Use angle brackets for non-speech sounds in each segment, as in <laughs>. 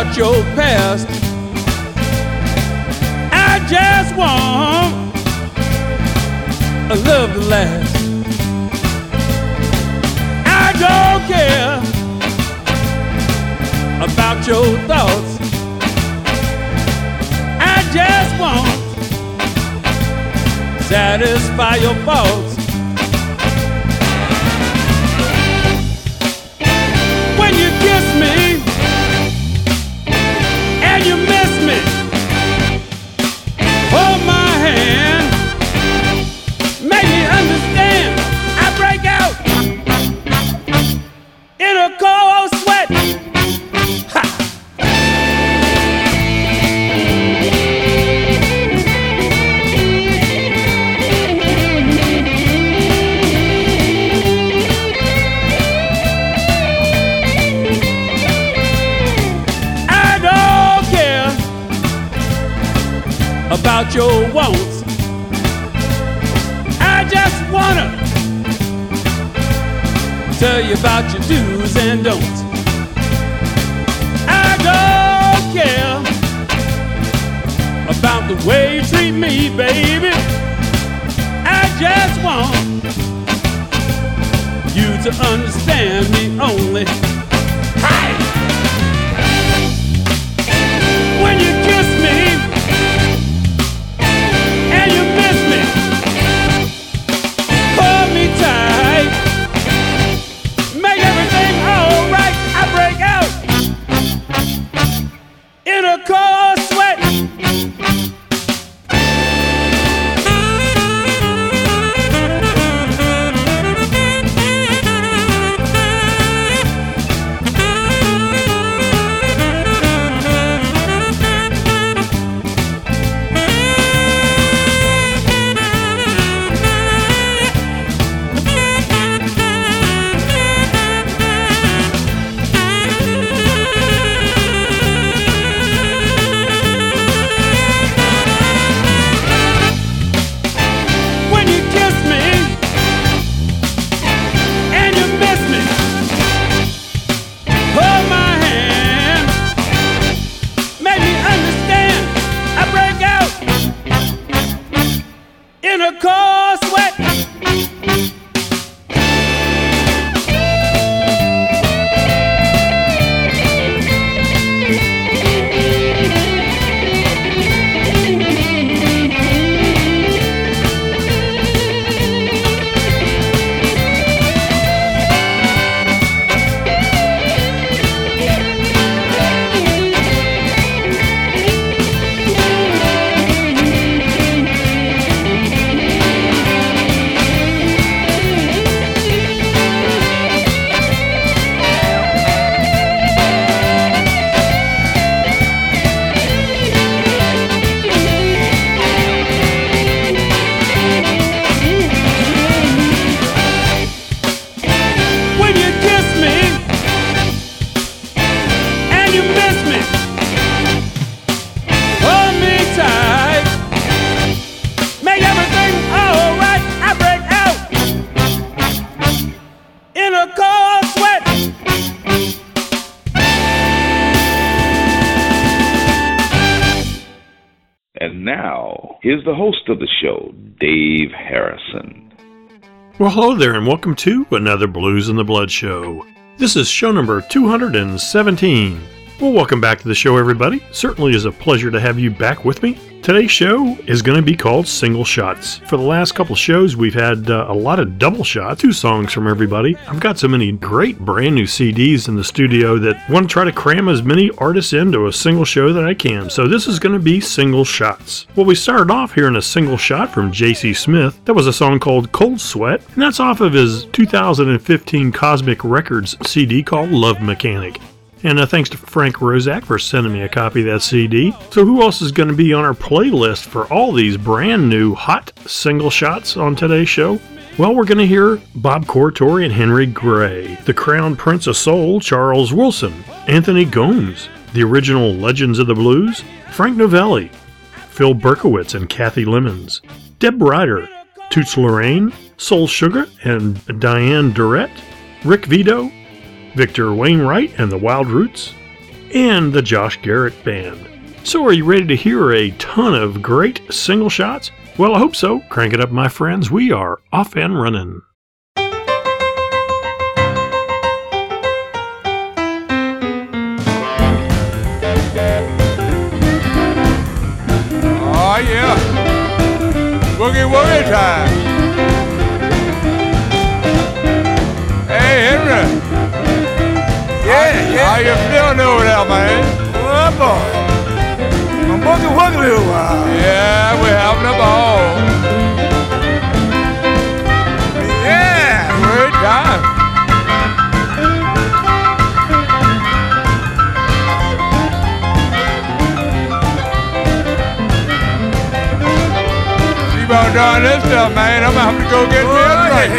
About your past. I just want a love to last. I don't care about your thoughts. I just want satisfy your faults. About your wants. I just wanna tell you about your do's and don'ts. I don't care about the way you treat me, baby. I just want you to understand me only. Here's the host of the show, Dave Harrison. Well, hello there, and welcome to another Blues in the Blood show. This is show number 217. Well, welcome back to the show, everybody. Certainly is a pleasure to have you back with me. Today's show is going to be called Single Shots. For the last couple shows, we've had uh, a lot of double shots, two songs from everybody. I've got so many great brand new CDs in the studio that want to try to cram as many artists into a single show that I can. So this is going to be Single Shots. Well, we started off here in a single shot from J.C. Smith. That was a song called Cold Sweat, and that's off of his 2015 Cozmik Records CD called Love Mechanic. And uh, thanks to Frank Rozak for sending me a copy of that CD. So, who else is going to be on our playlist for all these brand new hot single shots on today's show? Well, we're going to hear Bob Corritore and Henry Gray, the Crown Prince of Soul, Charles Wilson, Anthony Gomes, the original Legends of the Blues, Frank Novelli, Phil Berkowitz and Cathy Lemons, Deb Ryder, Toots Lorraine, Soul Suga and Diane Durrett, Rick Vito, Victor Wainwright and the Wild Roots, and the Josh Garrett Band. So, are you ready to hear a ton of great single shots? Well, I hope so. Crank it up, my friends. We are off and running. Oh, yeah. Boogie woogie time. Hey, Henry. Yeah, How you feeling over there, man? Oh, boy. I'm boogie woogie a little while. Yeah, we're having a ball. Yeah. Great time. Keep on doing this stuff, man. I'm gonna have to go get me a Oh, drink.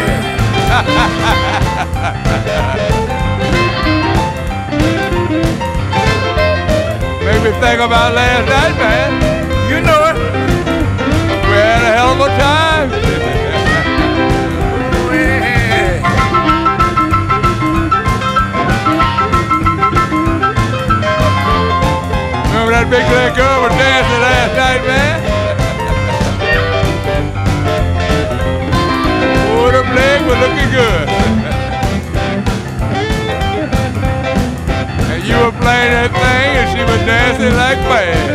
yeah. <laughs> Think about last night, man. You know it. We had a hell of a time. Remember that big leg girl was dancing last night, man? oh, them legs were looking good. Playing that thing and she was dancing like mad.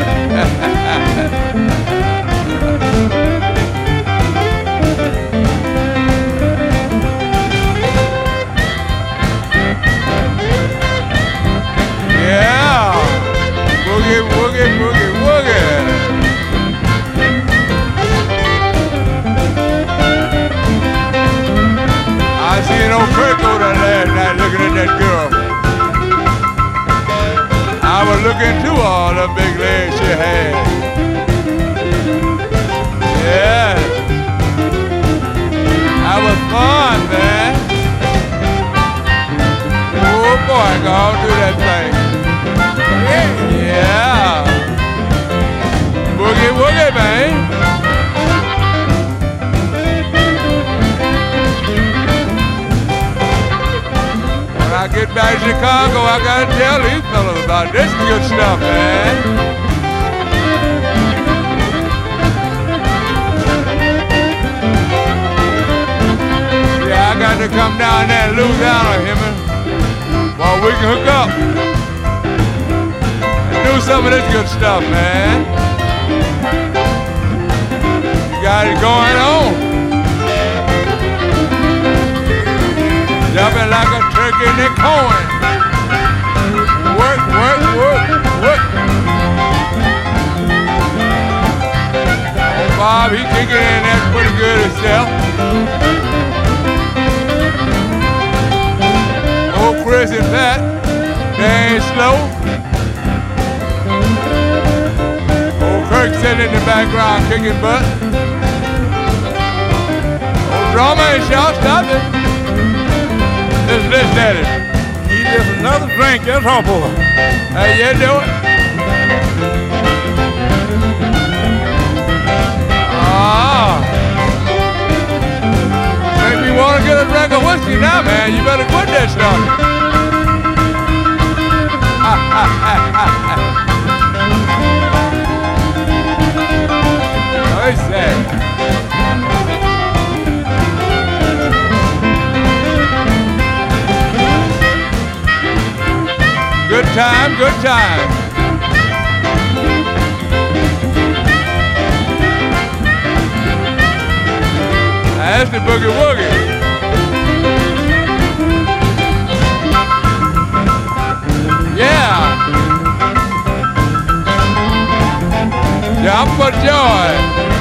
Looking at that girl. I into all the big legs she had. Yeah. That was fun, man. Oh boy, go do that thing. I get back to Chicago, I gotta tell these fellas about this good stuff, man. Yeah, I got to come down there and lose out on him while we can hook up and do some of this good stuff, man. You got it going on. Jumping like a turkey in the corn. Work, work, work, work. Oh, Bob, he kicking in there pretty good himself. Oh, Chris and Pat, they ain't slow. Oh, Kirk sitting in the background kicking butt. Oh, drummer ain't shout, stop it. Let's listen. He just another drink. That's all, boy. How you doing? Ah. Make me want to get a drink of whiskey now, man. You better quit that stuff. <laughs> I say. Time, good time. That's the boogie woogie. Yeah. Jump for joy.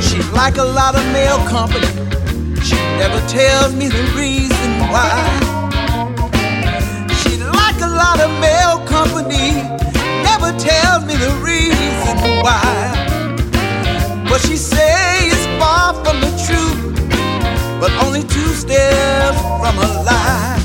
She like a lot of male company, she never tells me the reason why. She like a lot of male company, never tells me the reason why. What she say is far from the truth, but only two steps from a lie.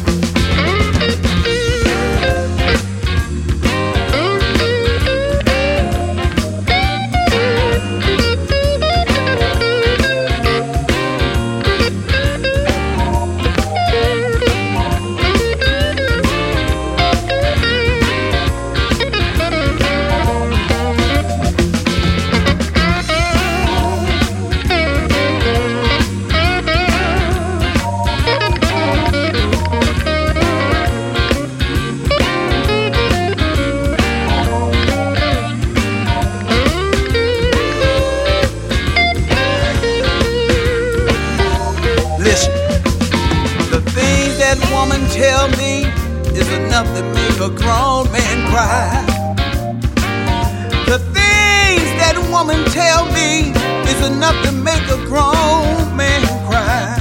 Make a grown man cry.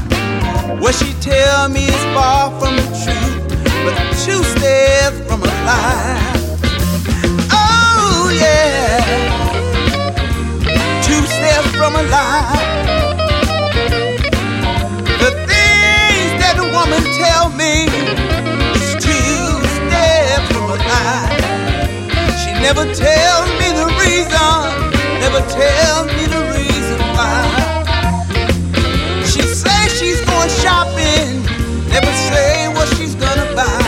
What she tell me is far from the truth, but two steps from a lie. Oh yeah, two steps from a lie. The things that a woman tell me is two steps from a lie. She never tells me the reason, never tells me shopping, never say what she's gonna buy.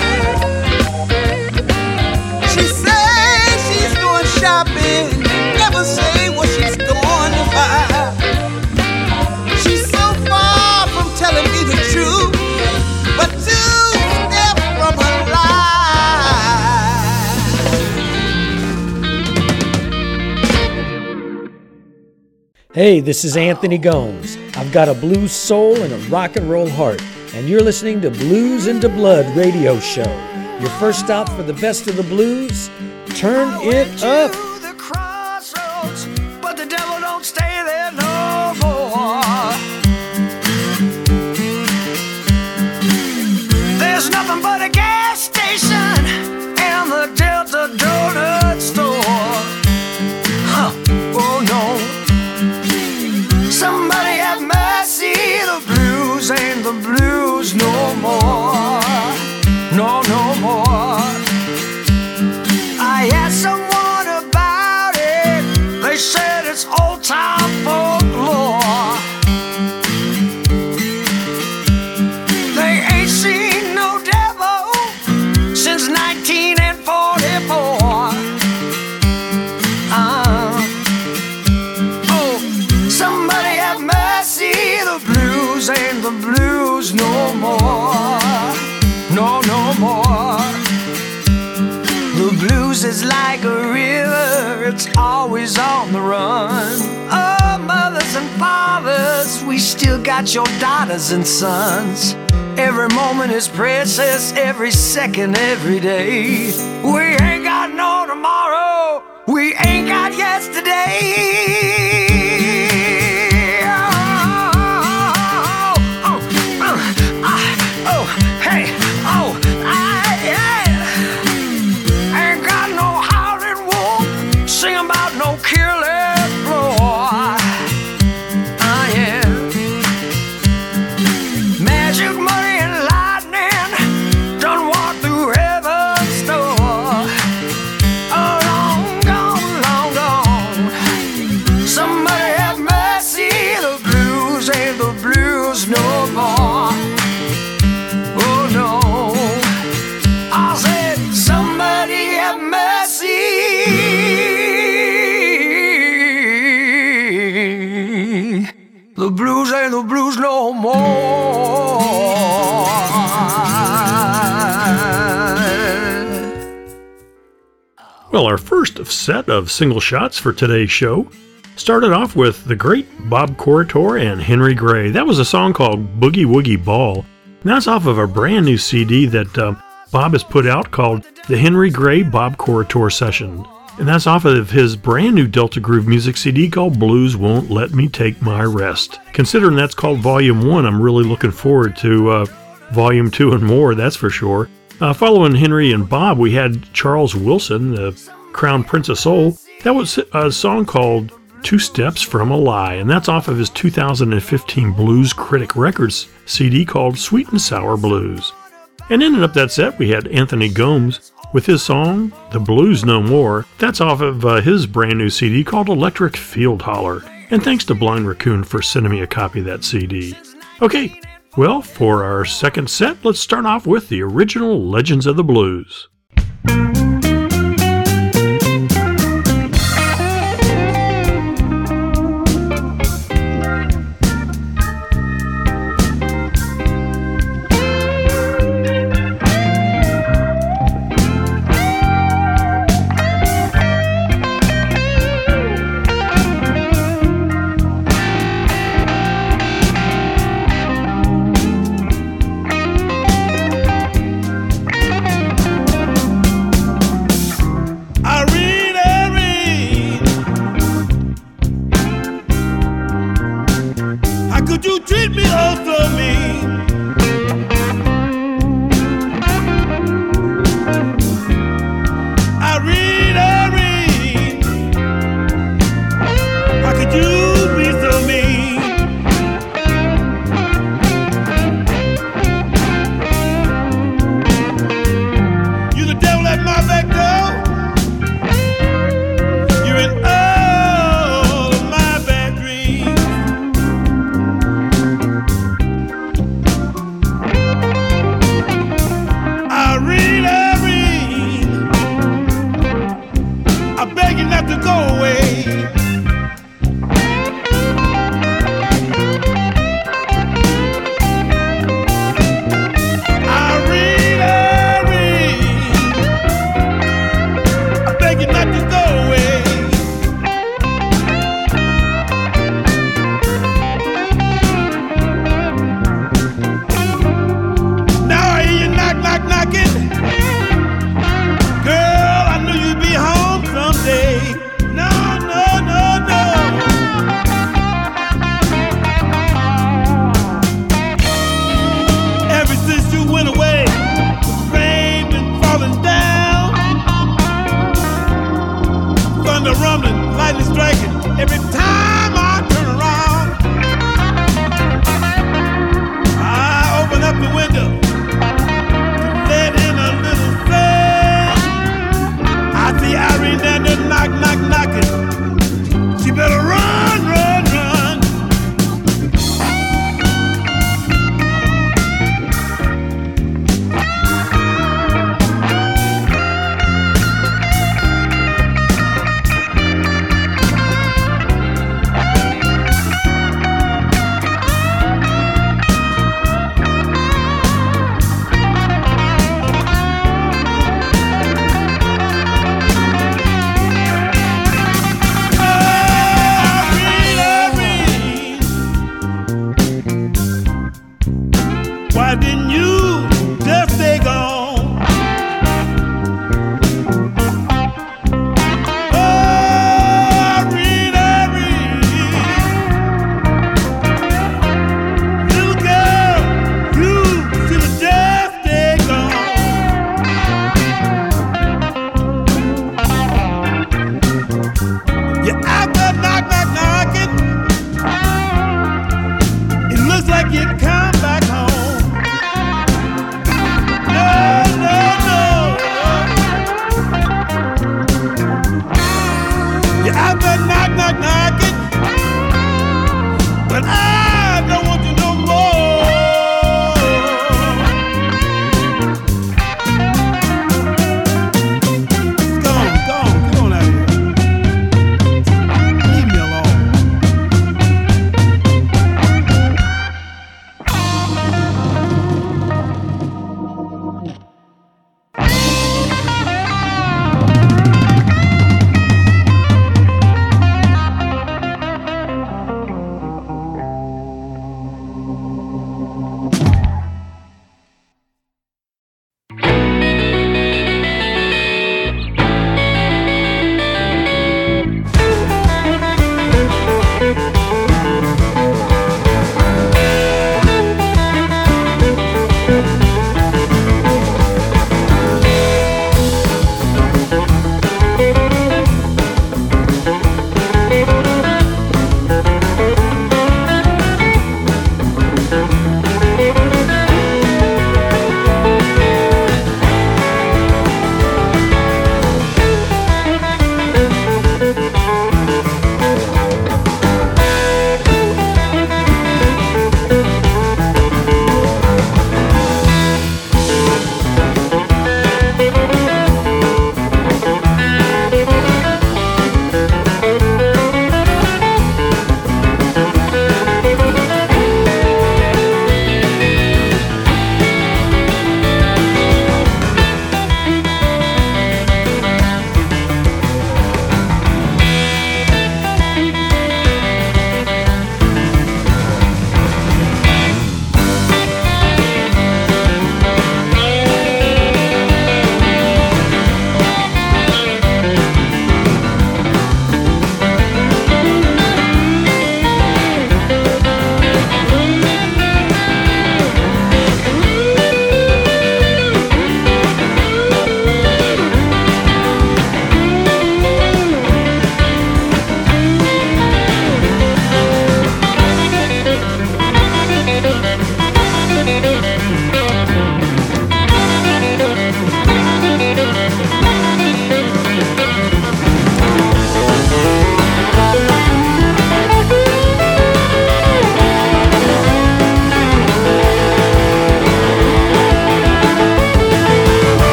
She says she's going shopping, never say what she's going to buy. She's so far from telling me the truth, but two steps from a lie. Hey, this is Anthony Gomes. I've got a blues soul and a rock and roll heart, and you're listening to Blues into Blood radio show. Your first stop for the best of the blues. Turn it up. And sons. Every moment is precious, every second, every day. We ain't got no tomorrow, we ain't got yesterday. First set of single shots for today's show started off with the great Bob Corritore and Henry Gray. That was a song called Boogie Woogie Ball. And that's off of a brand new CD that uh, Bob has put out called The Henry Gray Bob Corritore Session. And that's off of his brand new Delta Groove music CD called Blues Won't Let Me Take My Rest. Considering that's called Volume 1, I'm really looking forward to uh, Volume 2 and more, that's for sure. Uh, following Henry and Bob, we had Charles Wilson, the Crown Prince of Soul. That was a song called Two Steps from a Lie, and that's off of his 2015 Blues Critic Records CD called Sweet and Sour Blues. And ending up that set, we had Anthony Gomes with his song The Blues No More. That's off of uh, his brand new CD called Electric Field Holler. And thanks to Blind Raccoon for sending me a copy of that CD. Okay, well, for our second set, let's start off with the original Legends of the Blues.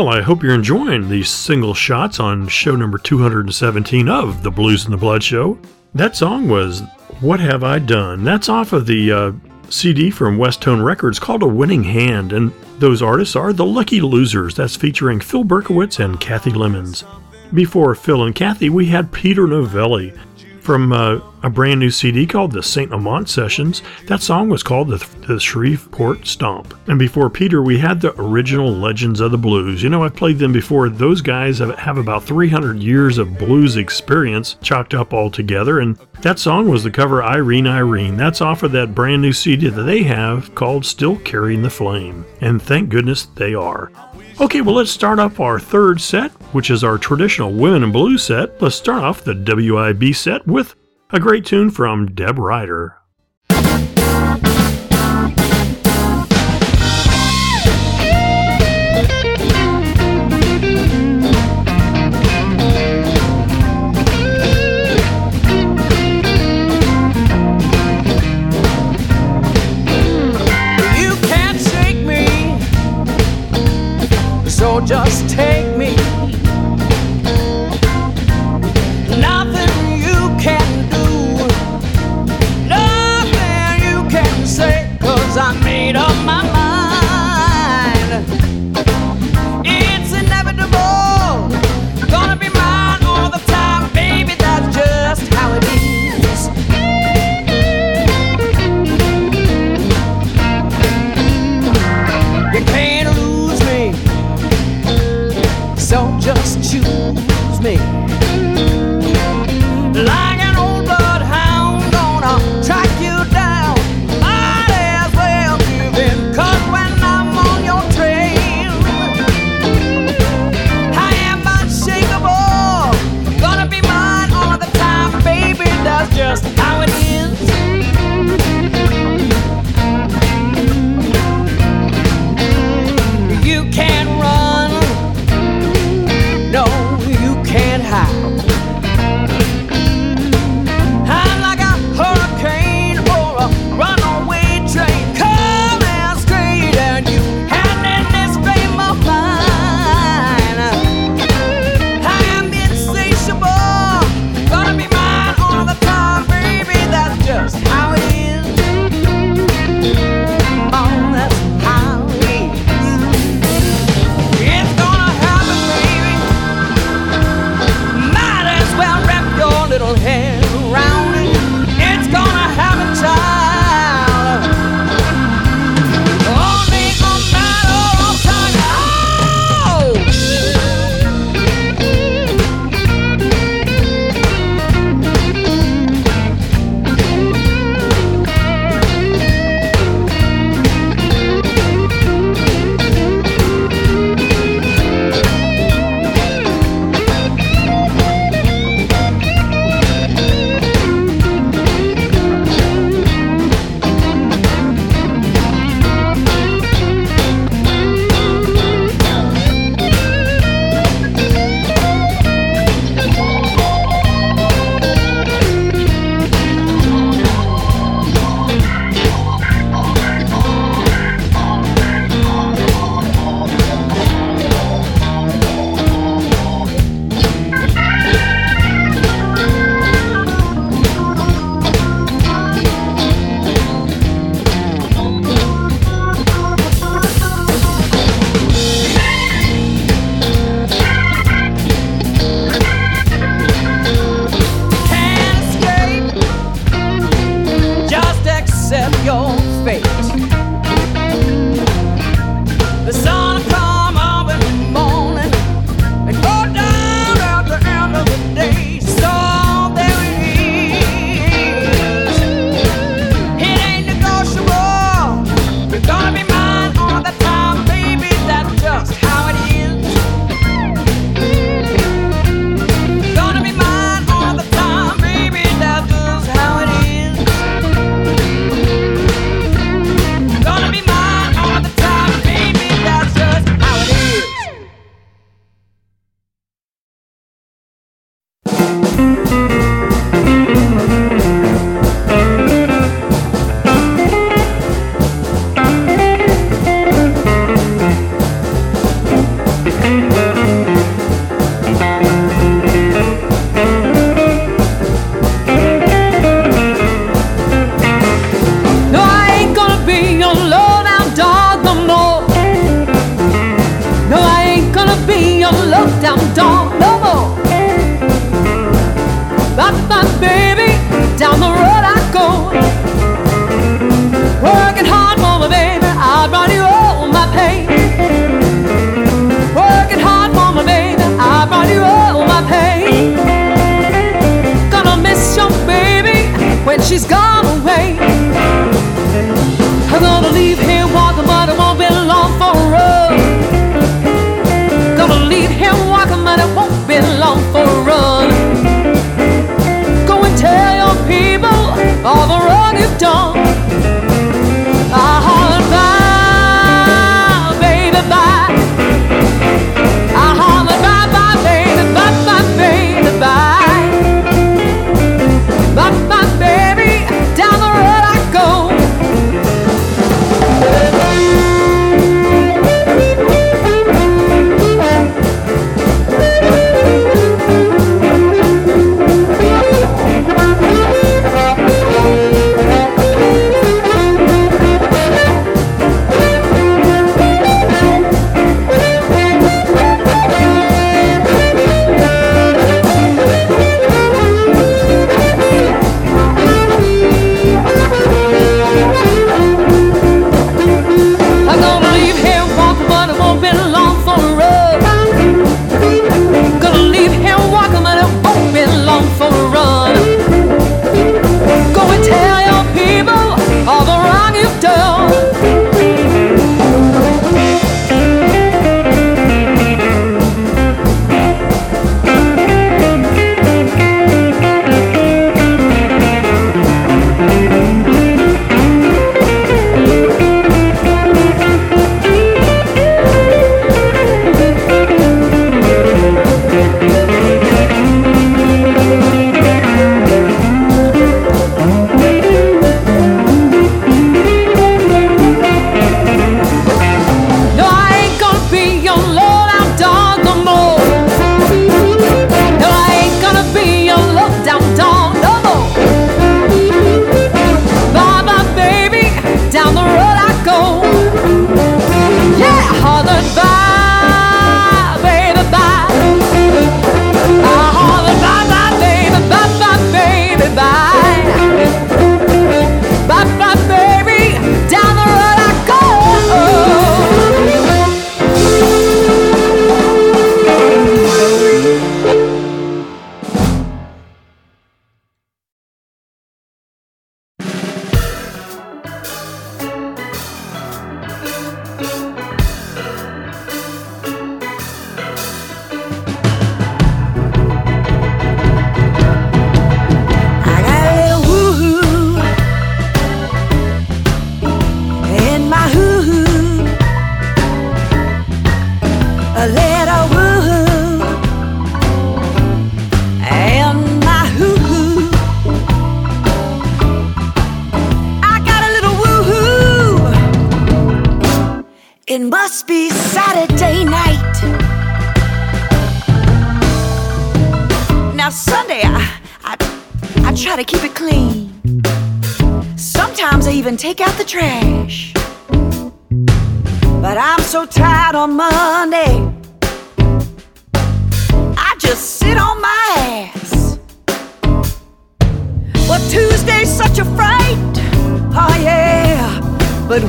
Well, I hope you're enjoying these single shots on show number 217 of the Blues and the Blood Show. That song was What Have I Done? That's off of the uh, CD from West Tone Records called A Winning Hand, and those artists are The Lucky Losers. That's featuring Phil Berkowitz and Cathy Lemons. Before Phil and Cathy, we had Peter Novelli from uh, a brand new CD called the St. Amant Sessions. That song was called the, the Shreveport Stomp. And before Peter, we had the original Legends of the Blues. You know, I've played them before. Those guys have, have about 300 years of blues experience chalked up all together. And that song was the cover Irene Irene. That's off of that brand new CD that they have called Still Carrying the Flame. And thank goodness they are. Okay, well, let's start off our third set, which is our traditional Women in Blue set. Let's start off the WIB set with a great tune from Deb Ryder. Just take dawn is dawn.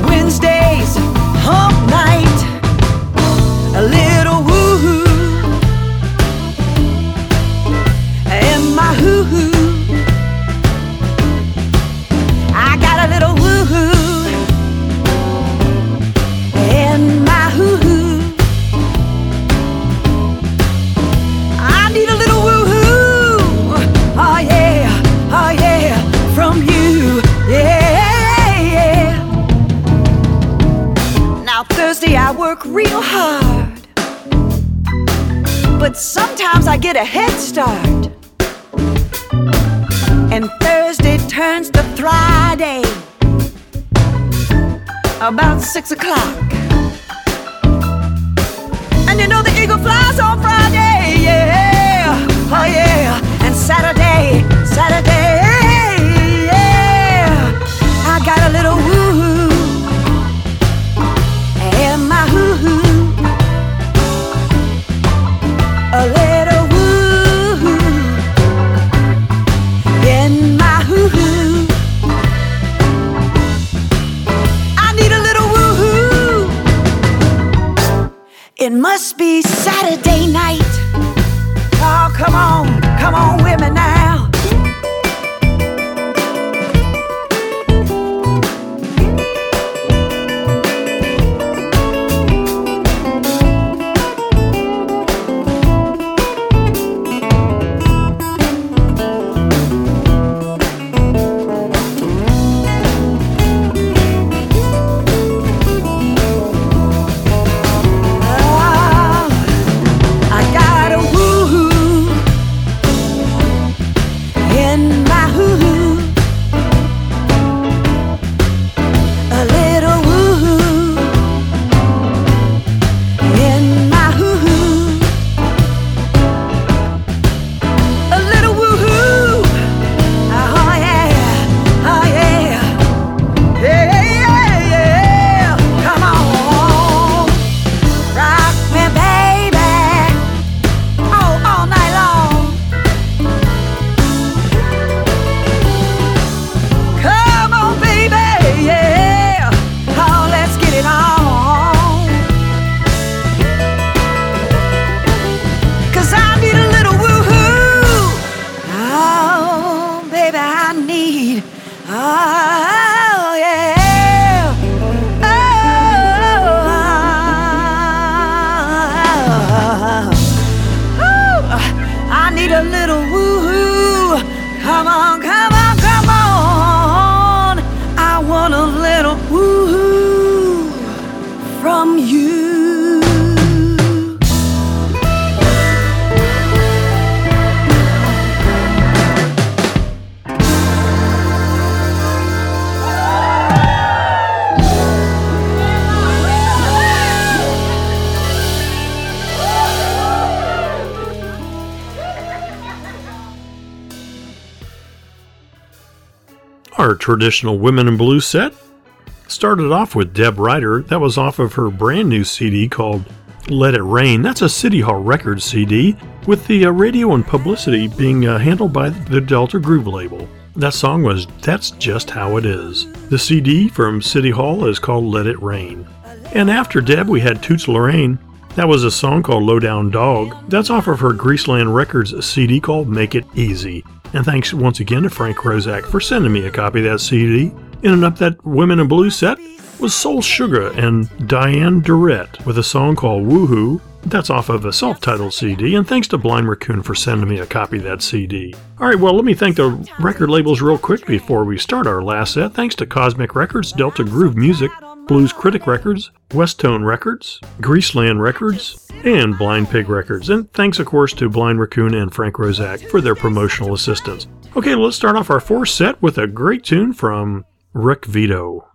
Wednesdays, hump night. get a head start. And Thursday turns to Friday about six o'clock. Our traditional Women in Blue set started off with Deb Ryder. That was off of her brand new CD called Let It Rain. That's a City Hall Records CD with the uh, radio and publicity being uh, handled by the Delta Groove label. That song was That's Just How It Is. The CD from City Hall is called Let It Rain. And after Deb, we had Toots Lorraine. That was a song called Low Down Dog. That's off of her Greaseland Records CD called Make It Easy. And thanks once again to Frank Roszak for sending me a copy of that CD. In and up that Women in Blue set was Soul Suga and Diane Durrett with a song called Woohoo. That's off of a self titled CD, and thanks to Blind Raccoon for sending me a copy of that CD. Alright, well, let me thank the record labels real quick before we start our last set. Thanks to Cozmik Records, Delta Groove Music, Blues Critic Records, West Tone Records, Greaseland Records, and Blind Pig Records. And thanks, of course, to Blind Raccoon and Frank Roszak for their promotional assistance. Okay, let's start off our fourth set with a great tune from Rick Vito.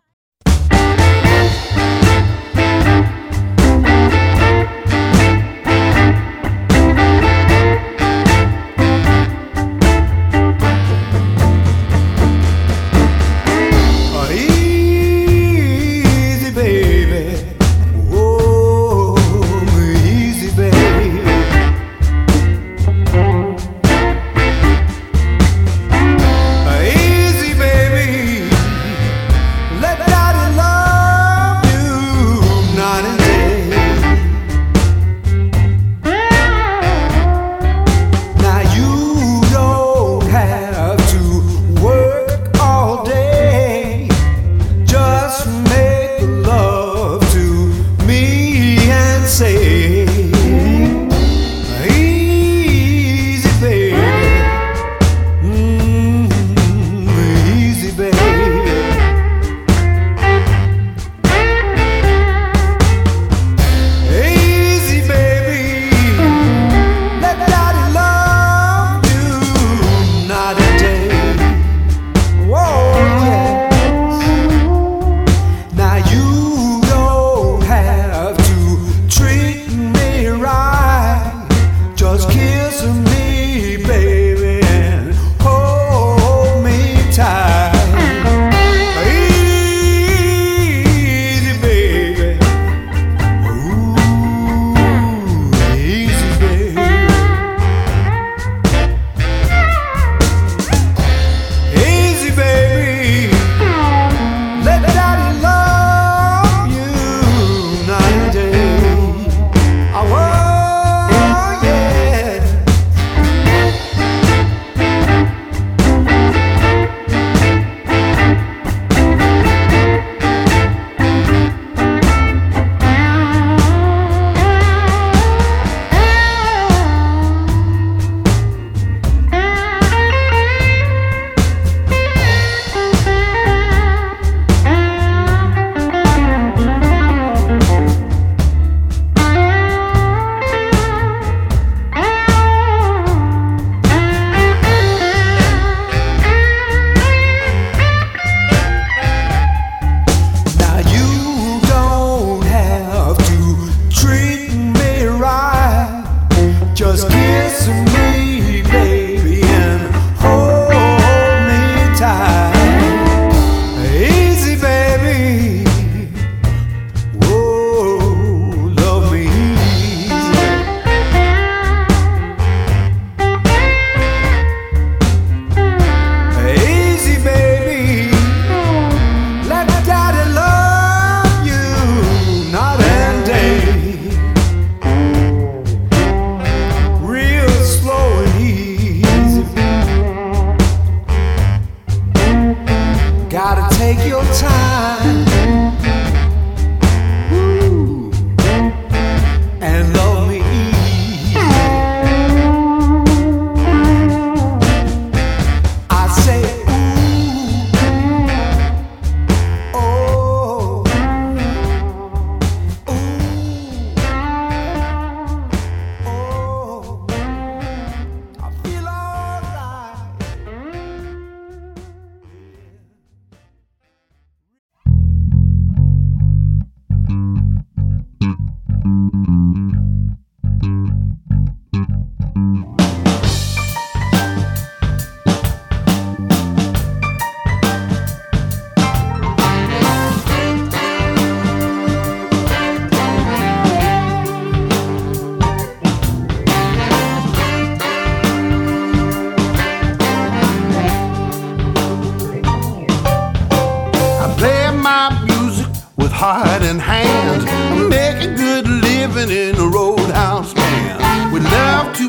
just give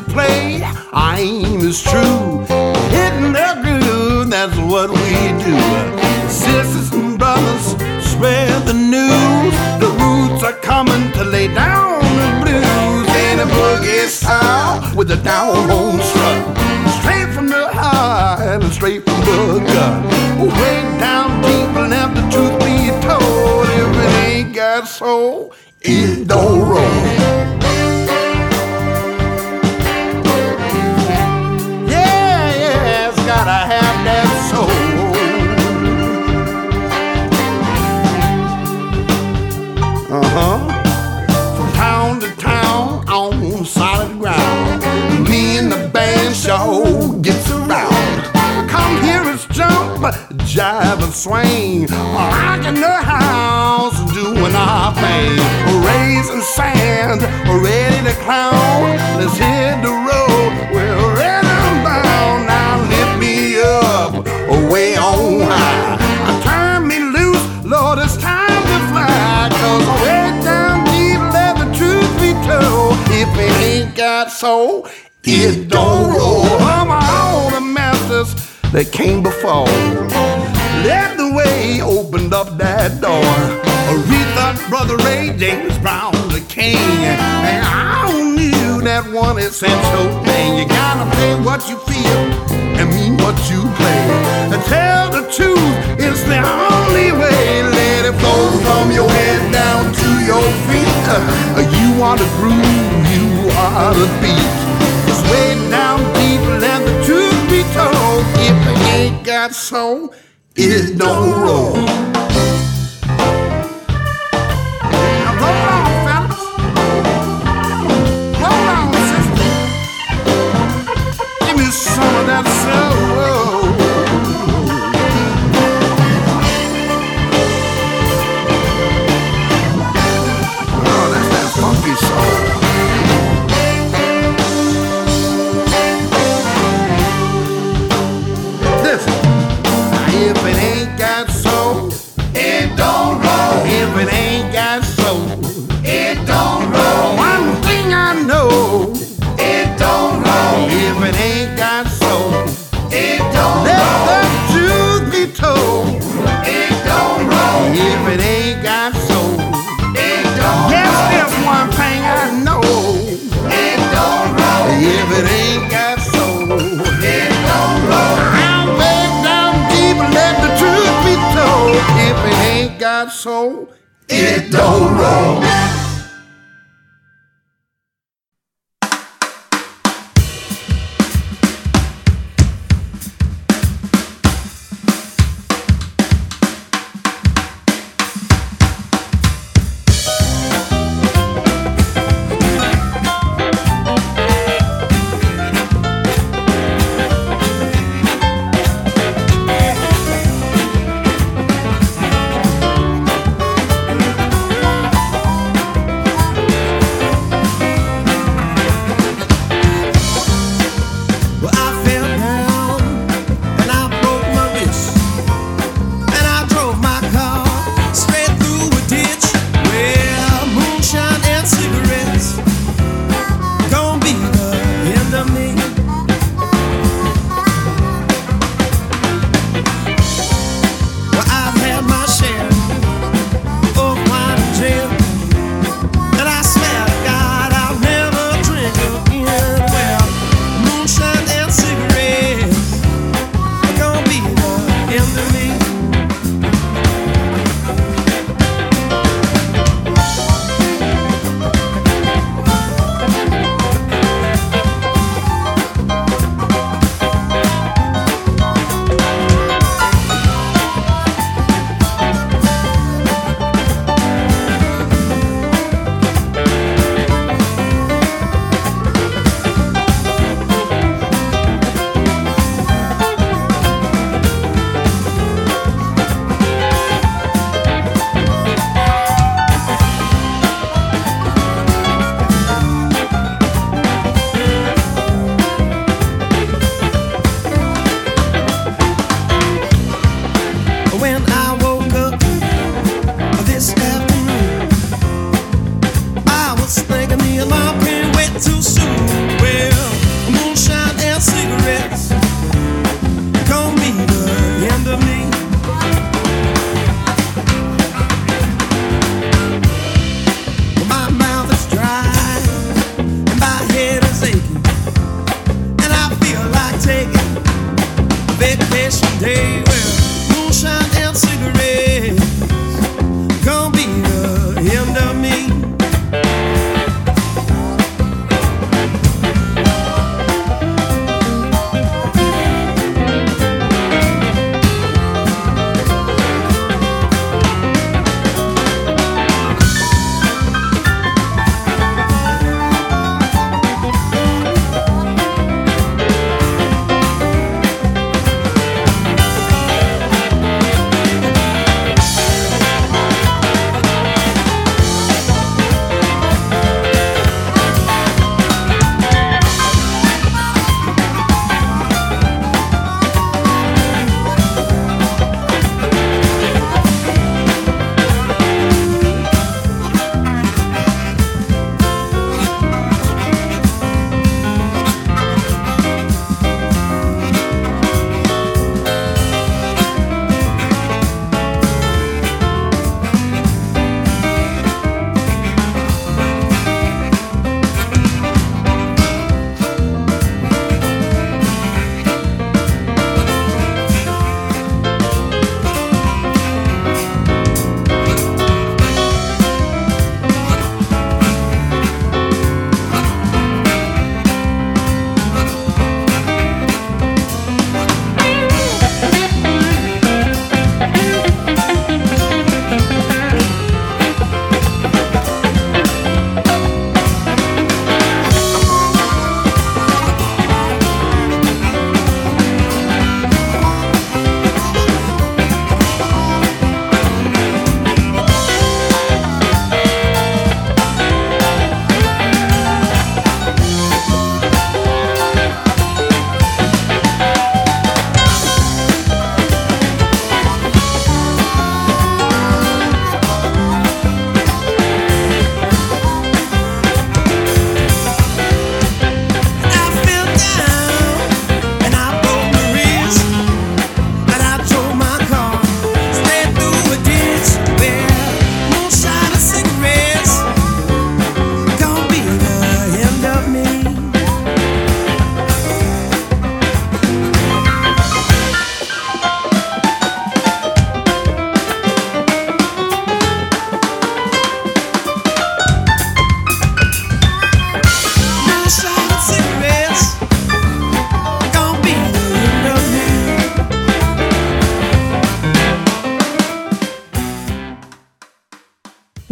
play, aim is true. Hitting the groove, that's what we do. Sisters and brothers, spread the news. The roots are coming to lay down the blues in a boogie style with a down home strut. Straight from the heart and straight from the gut. Way down deep and let the truth be told. If it ain't got soul, it don't roll. Jive and swing. Rocking the house, doing our thing. Raising sand, ready to clown. Let's hit the road, we're ready and bound. Now lift me up, way on high. Turn me loose, Lord, it's time to fly. Cause way down deep, let the truth be told. If it ain't got soul, it don't roll. Come on, that came before. Led the way, opened up that door. Aretha, Brother Ray, James Brown, the king. And I knew that one essential thing. You gotta play what you feel and mean what you play. And tell the truth, it's the only way. Let it flow from your head down to your feet. You are the groove, you are the beat. Got soul, it don't roll. Now roll on, fellas. Roll on. Give me some of that. Don't roll.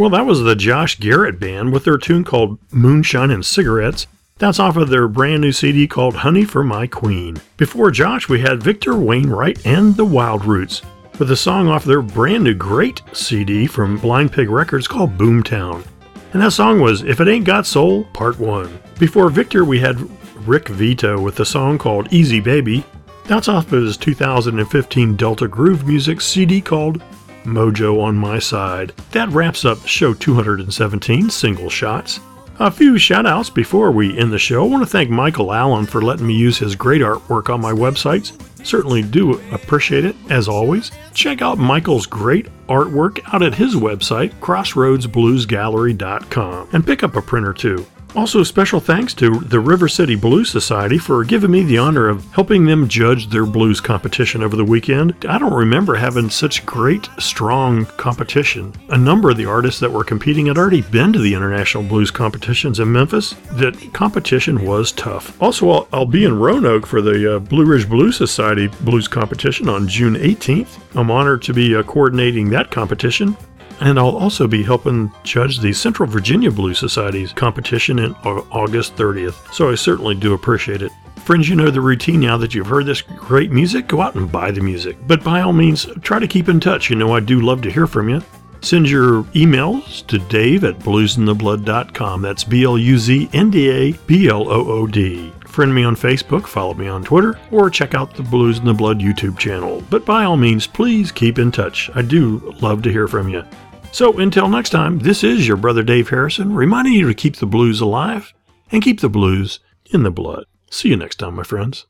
Well, that was the Josh Garrett Band with their tune called Moonshine and Cigarettes. That's off of their brand new CD called Honey for My Queen. Before Josh, we had Victor Wainwright and the Wild Roots with a song off their brand new great CD from Blind Pig Records called Boomtown. And that song was If It Ain't Got Soul, Part 1. Before Victor, we had Rick Vito with the song called Easy Baby. That's off of his 2015 Delta Groove Music CD called Mojo on My Side. That wraps up show 217, Single Shots. A few shout outs before we end the show. I want to thank Michael Allen for letting me use his great artwork on my websites. Certainly do appreciate it, as always. Check out Michael's great artwork out at his website, crossroadsbluesgallery.com, and pick up a print or two. Also, special thanks to the River City Blues Society for giving me the honor of helping them judge their blues competition over the weekend. I don't remember having such great, strong competition. A number of the artists that were competing had already been to the International Blues competitions in Memphis. That competition was tough. Also, I'll, I'll be in Roanoke for the uh, Blue Ridge Blues Society Blues competition on June 18th. I'm honored to be uh, coordinating that competition. And I'll also be helping judge the Central Virginia Blues Society's competition in August 30th, so I certainly do appreciate it. Friends, you know the routine now that you've heard this great music, go out and buy the music. But by all means, try to keep in touch. You know, I do love to hear from you. Send your emails to dave at bluzndablood.com. That's B L U Z N D A B L O O D. Friend me on Facebook, follow me on Twitter, or check out the Blues in the Blood YouTube channel. But by all means, please keep in touch. I do love to hear from you. So until next time, this is your brother Dave Harrison reminding you to keep the blues alive and keep the blues in the blood. See you next time, my friends.